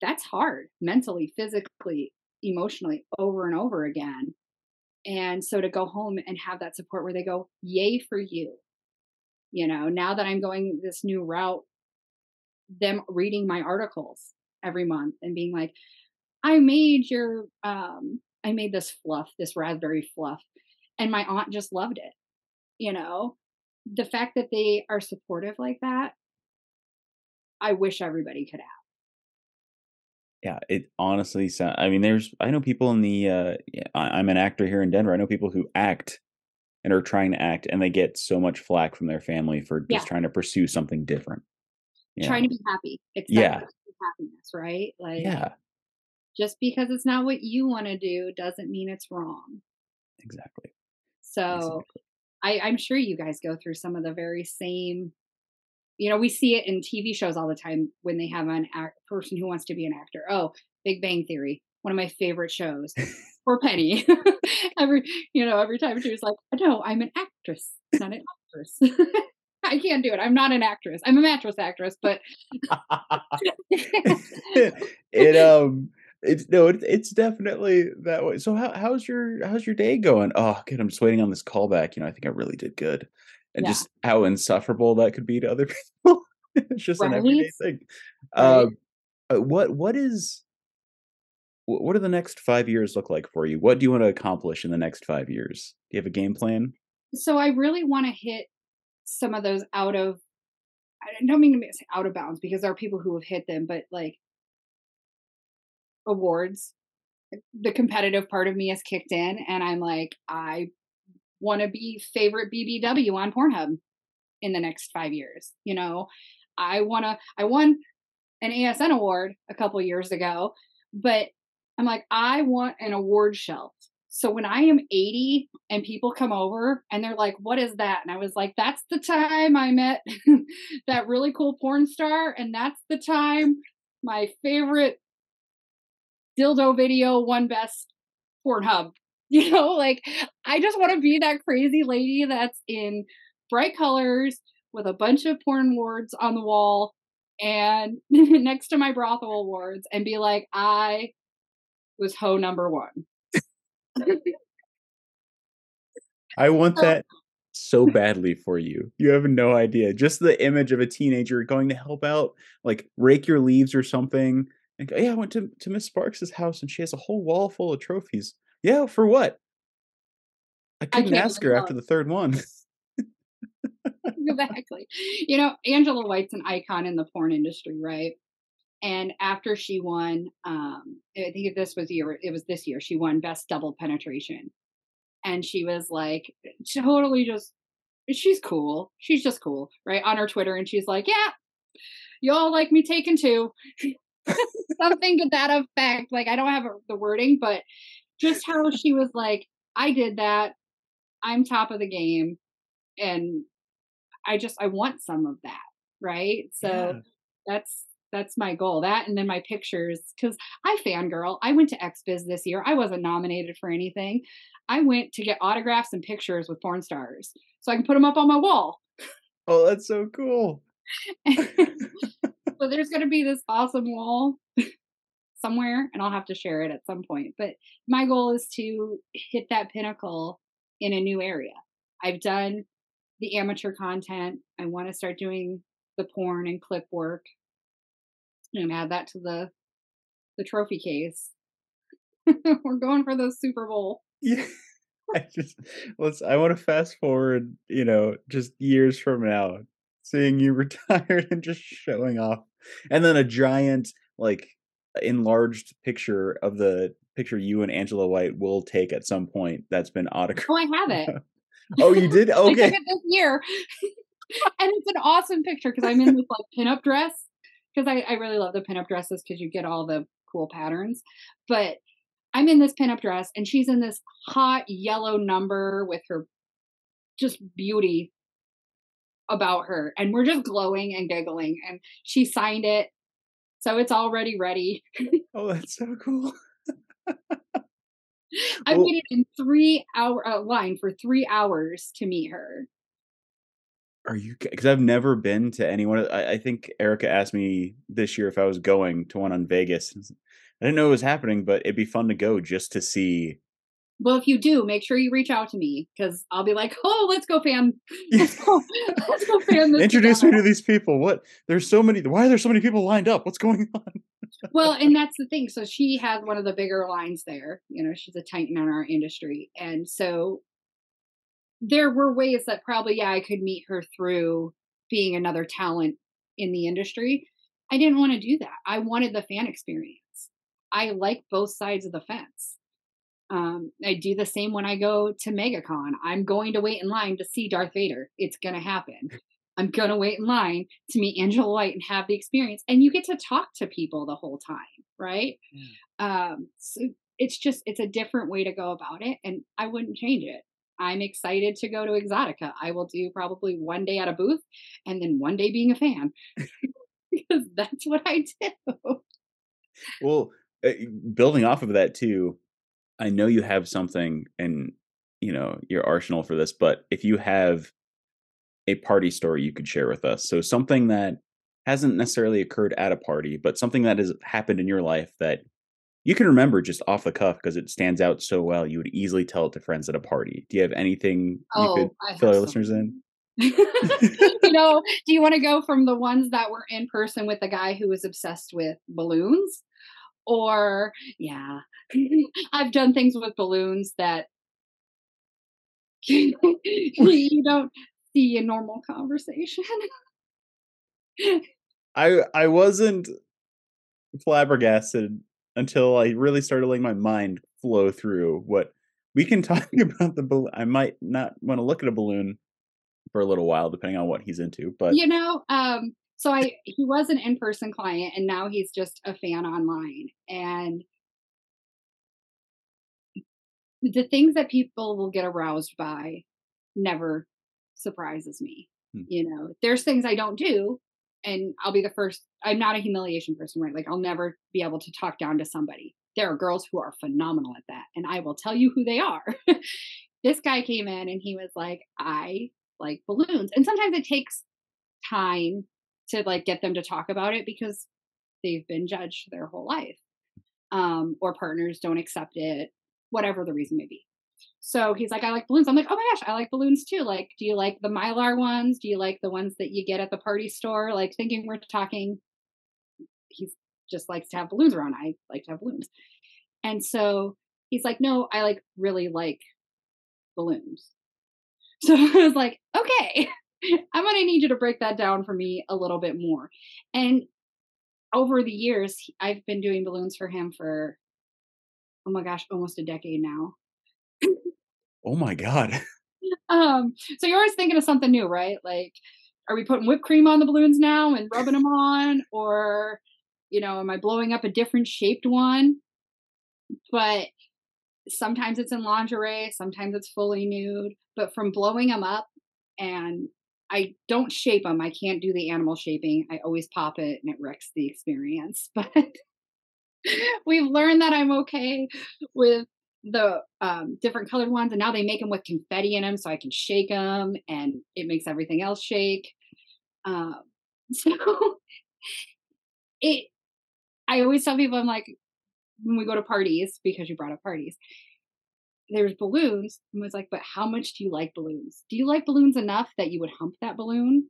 that's hard mentally, physically, emotionally over and over again. And so to go home and have that support where they go, Yay for you. You know, now that I'm going this new route, them reading my articles every month and being like, I made your, um, I made this fluff, this raspberry fluff, and my aunt just loved it. You know, the fact that they are supportive like that, I wish everybody could have yeah, it honestly sounds. I mean, there's I know people in the. Uh, I, am an actor here in Denver. I know people who act and are trying to act, and they get so much flack from their family for just yeah. trying to pursue something different. Trying to be happy. yeah. Happiness, right? Like. Yeah. Just because it's not what you want to do doesn't mean it's wrong. Exactly. So, exactly. I, I'm sure you guys go through some of the very same you know, we see it in TV shows all the time when they have an act- person who wants to be an actor. Oh, Big Bang Theory, one of my favorite shows. Poor Penny. every you know, every time she was like, "No, I'm an actress, not an actress." I can't do it. I'm not an actress. I'm a mattress actress, but it um it's no it, it's definitely that way so how, how's your how's your day going oh good i'm just waiting on this callback you know i think i really did good and yeah. just how insufferable that could be to other people. it's just right? an everyday thing. Right. Um, uh, what what is what do the next five years look like for you? What do you want to accomplish in the next five years? Do you have a game plan? So I really want to hit some of those out of I don't mean to say out of bounds because there are people who have hit them, but like awards. The competitive part of me has kicked in and I'm like, I want to be favorite BBW on Pornhub in the next five years. You know, I want to, I won an ASN award a couple years ago, but I'm like, I want an award shelf. So when I am 80 and people come over and they're like, what is that? And I was like, that's the time I met that really cool porn star. And that's the time my favorite dildo video won best Pornhub You know, like I just want to be that crazy lady that's in bright colors with a bunch of porn awards on the wall and next to my brothel awards and be like, I was hoe number one. I want oh. that so badly for you. You have no idea. Just the image of a teenager going to help out, like rake your leaves or something. And go, yeah, I went to, to Miss Sparks's house and she has a whole wall full of trophies. Yeah, for what? I couldn't I ask her after the third one. exactly. You know, Angela White's an icon in the porn industry, right? And after she won, um, I think this was year, it was this year, she won best double penetration. And she was like, totally just, she's cool. She's just cool, right? On her Twitter. And she's like, yeah, you all like me taken too. Something to that effect. Like I don't have the wording, but just how she was like, I did that. I'm top of the game. And I just I want some of that. Right. So yeah. that's that's my goal. That and then my pictures, because I fangirl. I went to XBiz this year. I wasn't nominated for anything. I went to get autographs and pictures with porn stars so I can put them up on my wall. Oh, that's so cool. so there's going to be this awesome wall somewhere, and I'll have to share it at some point. But my goal is to hit that pinnacle in a new area. I've done the amateur content. I want to start doing the porn and clip work and add that to the the trophy case. We're going for the Super Bowl. Yeah. I just let's I want to fast forward, you know, just years from now, seeing you retired and just showing off. And then a giant like enlarged picture of the picture you and Angela White will take at some point that's been autographed. Oh, I have it. oh, you did? Okay. I took it this year. and it's an awesome picture because I'm in this like pinup dress. Because I, I really love the pinup dresses because you get all the cool patterns. But I'm in this pinup dress and she's in this hot yellow number with her just beauty about her. And we're just glowing and giggling. And she signed it. So it's already ready. oh, that's so cool. I well, waited in three hour uh, line for three hours to meet her. Are you? Because I've never been to anyone. I, I, think Erica asked me this year if I was going to one on Vegas. I didn't know it was happening, but it'd be fun to go just to see. Well, if you do, make sure you reach out to me because I'll be like, "Oh, let's go fan, let's go, let's go fan this." Introduce me to these people. What? There's so many. Why are there so many people lined up? What's going on? well, and that's the thing. So she has one of the bigger lines there. You know, she's a titan in our industry, and so there were ways that probably yeah I could meet her through being another talent in the industry. I didn't want to do that. I wanted the fan experience. I like both sides of the fence. Um, I do the same when I go to MegaCon. I'm going to wait in line to see Darth Vader. It's going to happen. I'm going to wait in line to meet Angela White and have the experience. And you get to talk to people the whole time, right? Yeah. Um, so it's just, it's a different way to go about it. And I wouldn't change it. I'm excited to go to Exotica. I will do probably one day at a booth and then one day being a fan because that's what I do. Well, Eh, building off of that too, I know you have something in you know your arsenal for this, but if you have a party story you could share with us, so something that hasn't necessarily occurred at a party, but something that has happened in your life that you can remember just off the cuff because it stands out so well, you would easily tell it to friends at a party. Do you have anything oh, you could oh, fill our listeners in? you know, do you want to go from the ones that were in person with the guy who was obsessed with balloons or yeah i've done things with balloons that you don't see in normal conversation i i wasn't flabbergasted until i really started letting my mind flow through what we can talk about the balloon i might not want to look at a balloon for a little while depending on what he's into but you know um so I he was an in-person client and now he's just a fan online. And the things that people will get aroused by never surprises me. Hmm. You know, there's things I don't do and I'll be the first I'm not a humiliation person, right? Like I'll never be able to talk down to somebody. There are girls who are phenomenal at that and I will tell you who they are. this guy came in and he was like, "I like balloons." And sometimes it takes time to like get them to talk about it because they've been judged their whole life um, or partners don't accept it whatever the reason may be so he's like i like balloons. I'm like oh my gosh i like balloons too. Like do you like the mylar ones? Do you like the ones that you get at the party store? Like thinking we're talking he just likes to have balloons around. I like to have balloons. And so he's like no i like really like balloons. So i was like okay I'm going to need you to break that down for me a little bit more. And over the years, I've been doing balloons for him for, oh my gosh, almost a decade now. Oh my God. um, so you're always thinking of something new, right? Like, are we putting whipped cream on the balloons now and rubbing them on or you know am i blowing up a different shaped one but sometimes it's in lingerie sometimes it's fully nude but from blowing them up and i don't shape them i can't do the animal shaping i always pop it and it wrecks the experience but we've learned that i'm okay with the um, different colored ones and now they make them with confetti in them so i can shake them and it makes everything else shake um, so it, I always tell people, I'm like, when we go to parties, because you brought up parties, there's balloons. And was like, but how much do you like balloons? Do you like balloons enough that you would hump that balloon?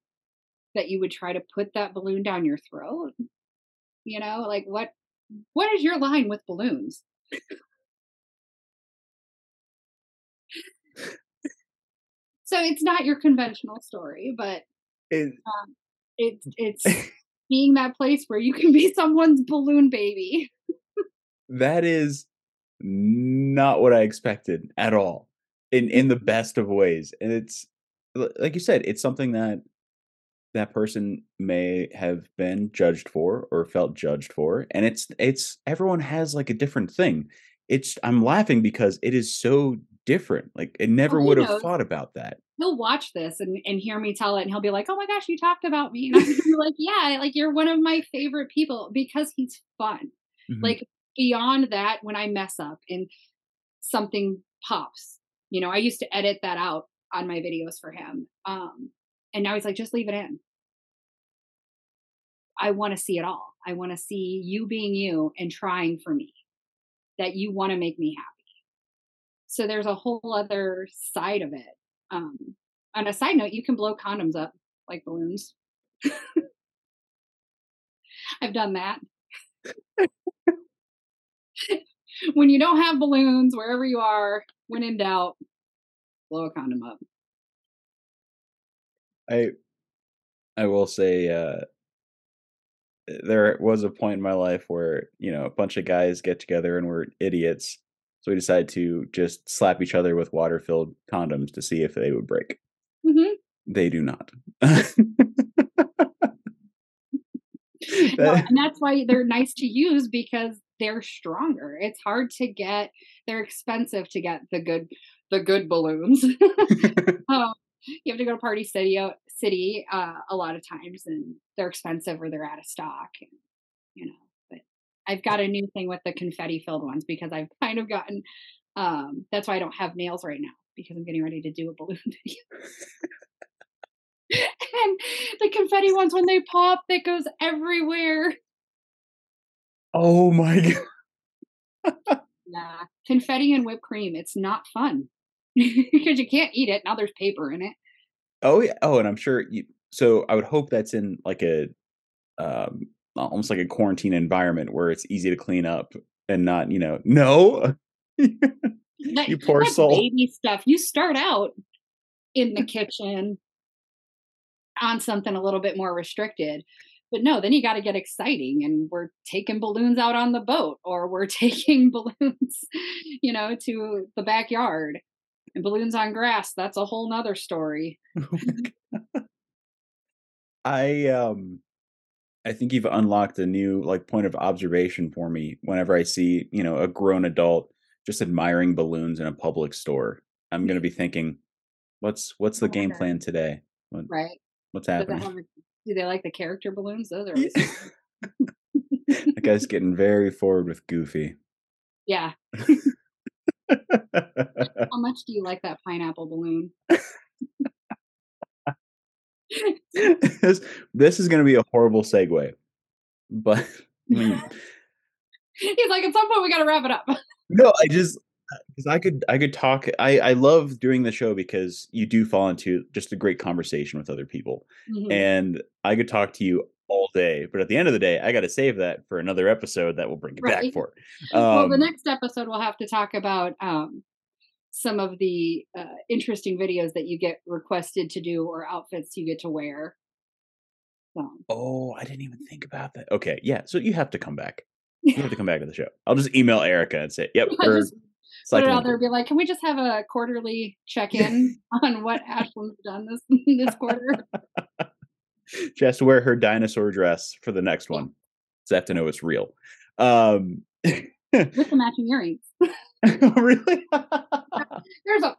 That you would try to put that balloon down your throat? You know, like what what is your line with balloons? So it's not your conventional story, but it, um, it's it's being that place where you can be someone's balloon baby. that is not what I expected at all. In in the best of ways. And it's like you said, it's something that that person may have been judged for or felt judged for and it's it's everyone has like a different thing it's i'm laughing because it is so different like it never well, would have thought about that he'll watch this and, and hear me tell it and he'll be like, Oh my gosh, you talked about me. And I'm like, Yeah, like you're one of my favorite people because he's fun. Mm-hmm. Like beyond that, when I mess up and something pops, you know, I used to edit that out on my videos for him. Um, and now he's like, just leave it in. I want to see it all. I want to see you being you and trying for me, that you want to make me happy. So there's a whole other side of it um, on a side note, you can blow condoms up like balloons. I've done that. when you don't have balloons, wherever you are, when in doubt, blow a condom up. I I will say uh there was a point in my life where, you know, a bunch of guys get together and we're idiots so we decided to just slap each other with water filled condoms to see if they would break. Mm-hmm. They do not. no, and that's why they're nice to use because they're stronger. It's hard to get; they're expensive to get the good, the good balloons. um, you have to go to Party City, city uh, a lot of times, and they're expensive or they're out of stock. And, you know, I've got a new thing with the confetti filled ones because I've kind of gotten. Um, that's why I don't have nails right now because I'm getting ready to do a balloon video. and the confetti ones, when they pop, it goes everywhere. Oh my god. yeah, confetti and whipped cream. It's not fun because you can't eat it. Now there's paper in it. Oh yeah. Oh, and I'm sure you. So I would hope that's in like a um almost like a quarantine environment where it's easy to clean up and not, you know, no. you poor soul. Baby stuff. You start out in the kitchen on something a little bit more restricted. But no, then you got to get exciting, and we're taking balloons out on the boat, or we're taking balloons, you know, to the backyard, and balloons on grass. That's a whole nother story. Oh I um I think you've unlocked a new like point of observation for me whenever I see, you know, a grown adult just admiring balloons in a public store. I'm going to be thinking, what's what's the oh game plan today? What, right. What's happening? Do they like the character balloons? Those are The guy's getting very forward with Goofy. Yeah. How much do you like that pineapple balloon? this, this is going to be a horrible segue, but I mean, he's like, at some point we got to wrap it up. no, I just because I could I could talk. I I love doing the show because you do fall into just a great conversation with other people, mm-hmm. and I could talk to you all day. But at the end of the day, I got to save that for another episode that will bring it right. back for. Um, well, the um next episode we'll have to talk about um, some of the uh, interesting videos that you get requested to do or outfits you get to wear. So. Oh, I didn't even think about that. Okay, yeah. So you have to come back. You have to come back to the show. I'll just email Erica and say, "Yep." Yeah, put it out there. Be like, "Can we just have a quarterly check in on what Ashlyn's done this this quarter?" she has to wear her dinosaur dress for the next one. So I have to know it's real. Um, with the matching earrings. really? there's a.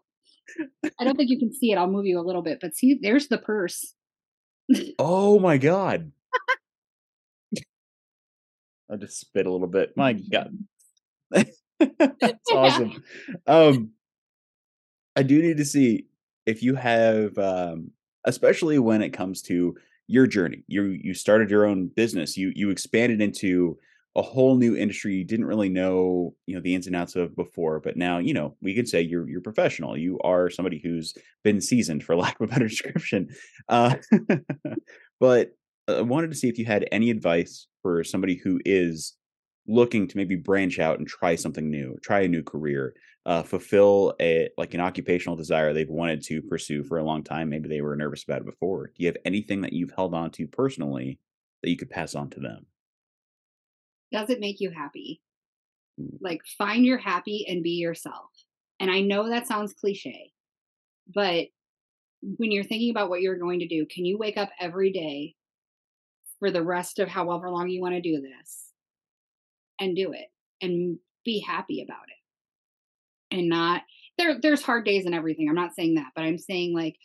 I don't think you can see it. I'll move you a little bit, but see, there's the purse. oh my god! I'll just spit a little bit. My god, that's awesome. Um, I do need to see if you have, um, especially when it comes to your journey. You you started your own business. You you expanded into a whole new industry you didn't really know you know the ins and outs of before but now you know we could say you're you're professional. You are somebody who's been seasoned for lack of a better description. Uh, but i wanted to see if you had any advice for somebody who is looking to maybe branch out and try something new try a new career uh, fulfill a like an occupational desire they've wanted to pursue for a long time. Maybe they were nervous about it before. Do you have anything that you've held on to personally that you could pass on to them does it make you happy? Mm. Like, find your happy and be yourself. And I know that sounds cliche, but when you're thinking about what you're going to do, can you wake up every day for the rest of however long you want to do this and do it and be happy about it? And not there there's hard days and everything. I'm not saying that, but I'm saying like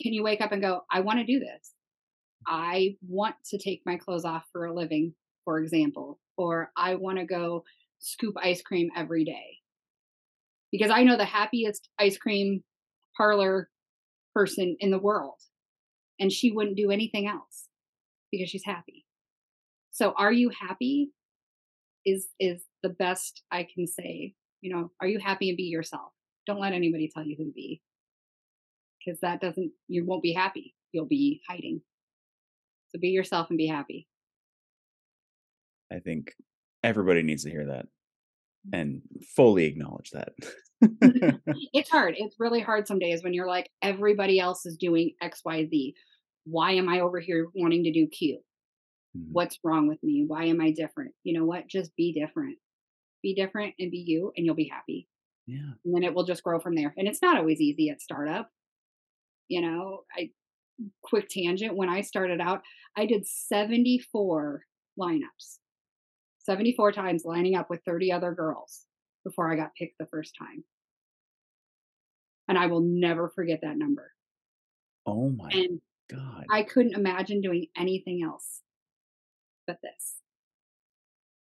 can you wake up and go, I want to do this. I want to take my clothes off for a living for example, or I want to go scoop ice cream every day. Because I know the happiest ice cream parlor person in the world, and she wouldn't do anything else because she's happy. So, are you happy? Is is the best I can say. You know, are you happy and be yourself? Don't let anybody tell you who to be, because that doesn't. You won't be happy. You'll be hiding. So be yourself and be happy. I think everybody needs to hear that mm. and fully acknowledge that. it's hard. It's really hard some days when you're like, everybody else is doing XYZ. Why am I over here wanting to do Q? Mm-hmm. What's wrong with me? Why am I different? You know what? Just be different. Be different and be you, and you'll be happy. Yeah. And then it will just grow from there. And it's not always easy at startup. You know, I quick tangent. When I started out, I did 74 lineups 74 times lining up with 30 other girls before I got picked the first time. And I will never forget that number. Oh my and God. I couldn't imagine doing anything else but this.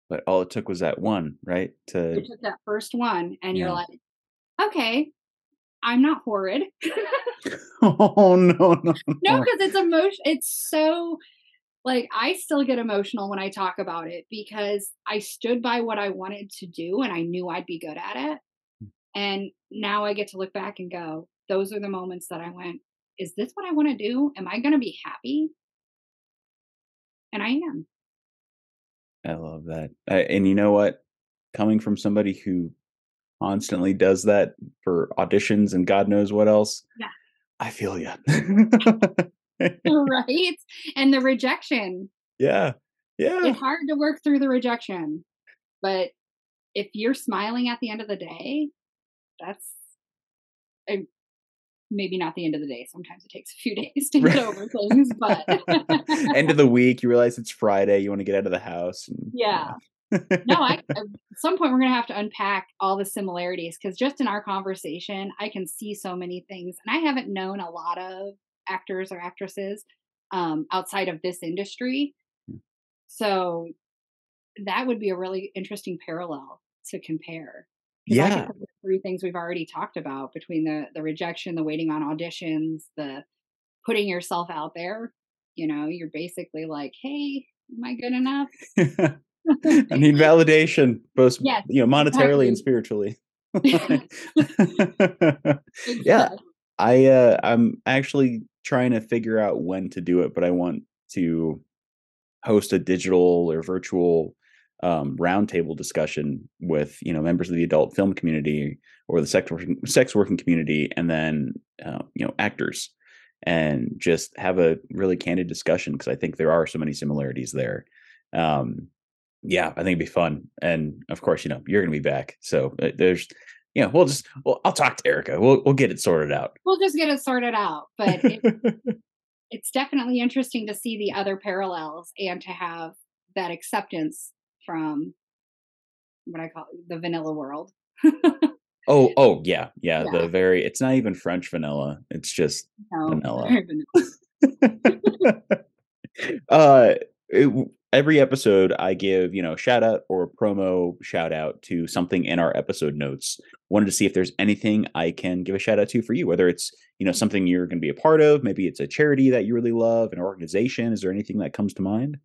But all it took was that one, right? To it took that first one, and yeah. you're like, okay, I'm not horrid. oh no, no, no, because it's emotion. It's so like I still get emotional when I talk about it because I stood by what I wanted to do and I knew I'd be good at it. Hmm. And now I get to look back and go, those are the moments that I went, is this what I want to do? Am I going to be happy? And I am. I love that. and you know what? Coming from somebody who constantly does that for auditions and God knows what else. Yeah. I feel you. right? And the rejection. Yeah. Yeah. It's hard to work through the rejection. But if you're smiling at the end of the day, that's a, maybe not the end of the day. Sometimes it takes a few days to get over things, but end of the week, you realize it's Friday, you want to get out of the house. And, yeah. yeah. no, I at some point we're gonna have to unpack all the similarities because just in our conversation, I can see so many things, and I haven't known a lot of actors or actresses um, outside of this industry. Hmm. So that would be a really interesting parallel to compare. Yeah. three things we've already talked about between the the rejection, the waiting on auditions, the putting yourself out there. You know, you're basically like, "Hey, am I good enough?" I need validation, both yes, you know, monetarily exactly. and spiritually. exactly. Yeah, I uh, I'm actually trying to figure out when to do it, but I want to host a digital or virtual um, roundtable discussion with you know members of the adult film community or the sex working, sex working community, and then uh, you know actors, and just have a really candid discussion because I think there are so many similarities there. Um, yeah, I think it'd be fun, and of course, you know you're going to be back, so uh, yeah, we'll just well, I'll talk to Erica. We'll we'll get it sorted out. We'll just get it sorted out. But it, it's definitely interesting to see the other parallels and to have that acceptance from what I call the vanilla world. Oh, oh yeah, yeah. Yeah. The very it's not even French vanilla. It's just No, vanilla. vanilla. uh it, every episode I give, you know, shout out or promo shout out to something in our episode notes. Wanted to see if there's anything I can give a shout out to for you, whether it's, you know, something you're going to be a part of, maybe it's a charity that you really love, an organization, is there anything that comes to mind?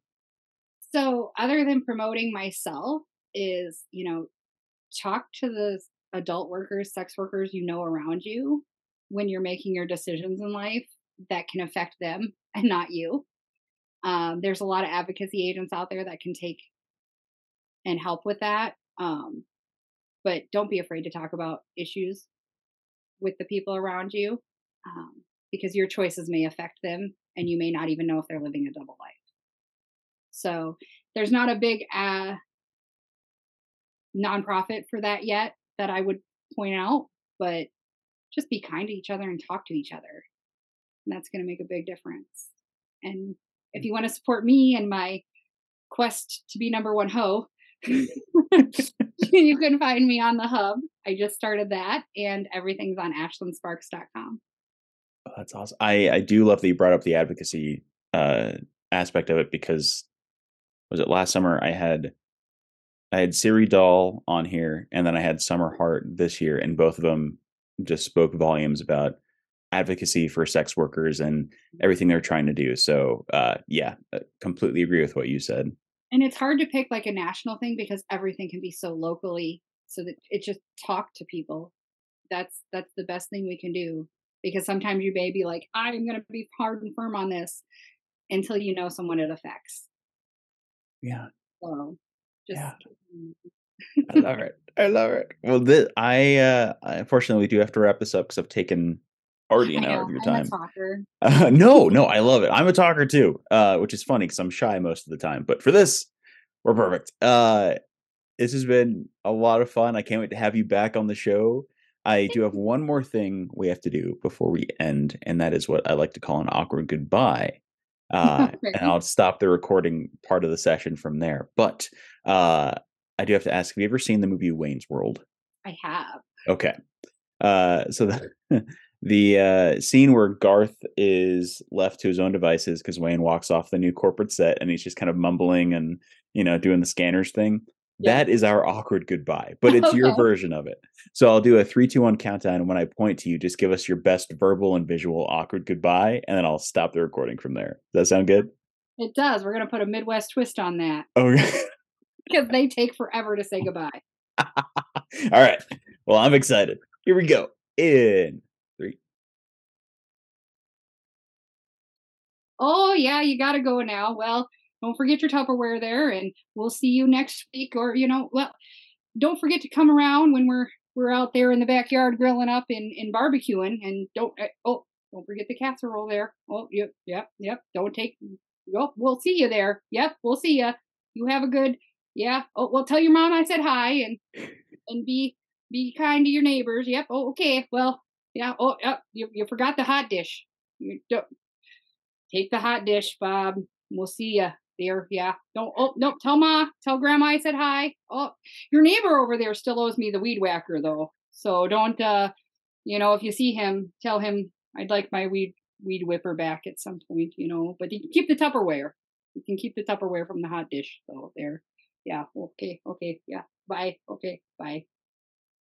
So, other than promoting myself, is you know, talk to the adult workers, sex workers you know around you when you're making your decisions in life that can affect them and not you. Um, there's a lot of advocacy agents out there that can take and help with that. Um, but don't be afraid to talk about issues with the people around you um, because your choices may affect them and you may not even know if they're living a double life. So there's not a big uh, nonprofit for that yet that I would point out, but just be kind to each other and talk to each other. And that's going to make a big difference. And if you want to support me and my quest to be number one hoe, you can find me on the hub. I just started that, and everything's on ashlynsparks.com. Oh, that's awesome. I I do love that you brought up the advocacy uh aspect of it because was it last summer I had I had Siri Dahl on here and then I had Summer Heart this year and both of them just spoke volumes about advocacy for sex workers and everything they're trying to do. So, uh yeah, uh, completely agree with what you said. And it's hard to pick like a national thing because everything can be so locally. So that it just talk to people. That's that's the best thing we can do because sometimes you may be like, I'm going to be hard and firm on this until you know someone it affects. Yeah. So just Yeah. I love it. I love it. Well, this, I uh I unfortunately we do have to wrap this up because I've taken already an hour of your time. Uh, no, no, I love it. I'm a talker too, uh, which is funny because I'm shy most of the time. But for this, we're perfect. Uh, this has been a lot of fun. I can't wait to have you back on the show. I do have one more thing we have to do before we end, and that is what I like to call an awkward goodbye. Uh, and I'll stop the recording part of the session from there. But uh, I do have to ask: Have you ever seen the movie Wayne's World? I have. Okay. Uh, so the the uh, scene where Garth is left to his own devices because Wayne walks off the new corporate set and he's just kind of mumbling and you know doing the scanners thing. Yeah. That is our awkward goodbye, but it's your version of it. So I'll do a three, two, one countdown. And when I point to you, just give us your best verbal and visual awkward goodbye, and then I'll stop the recording from there. Does that sound good? It does. We're going to put a Midwest twist on that Okay. because they take forever to say goodbye. All right. Well, I'm excited. Here we go. In Oh, yeah, you got to go now. Well, don't forget your Tupperware there, and we'll see you next week. Or, you know, well, don't forget to come around when we're we're out there in the backyard grilling up and, and barbecuing. And don't, uh, oh, don't forget the casserole there. Oh, yep, yep, yep. Don't take, oh, we'll see you there. Yep, we'll see you. You have a good, yeah. Oh, well, tell your mom I said hi and and be be kind to your neighbors. Yep. Oh, okay. Well, yeah. Oh, yep. You you forgot the hot dish. You don't take the hot dish, Bob. We'll see you there. Yeah. Don't. Oh no. Tell ma. Tell grandma I said hi. Oh, your neighbor over there still owes me the weed whacker though. So don't. uh You know, if you see him, tell him I'd like my weed weed whipper back at some point. You know, but you can keep the Tupperware. You can keep the Tupperware from the hot dish though. There. Yeah. Okay. Okay. Yeah. Bye. Okay. Bye.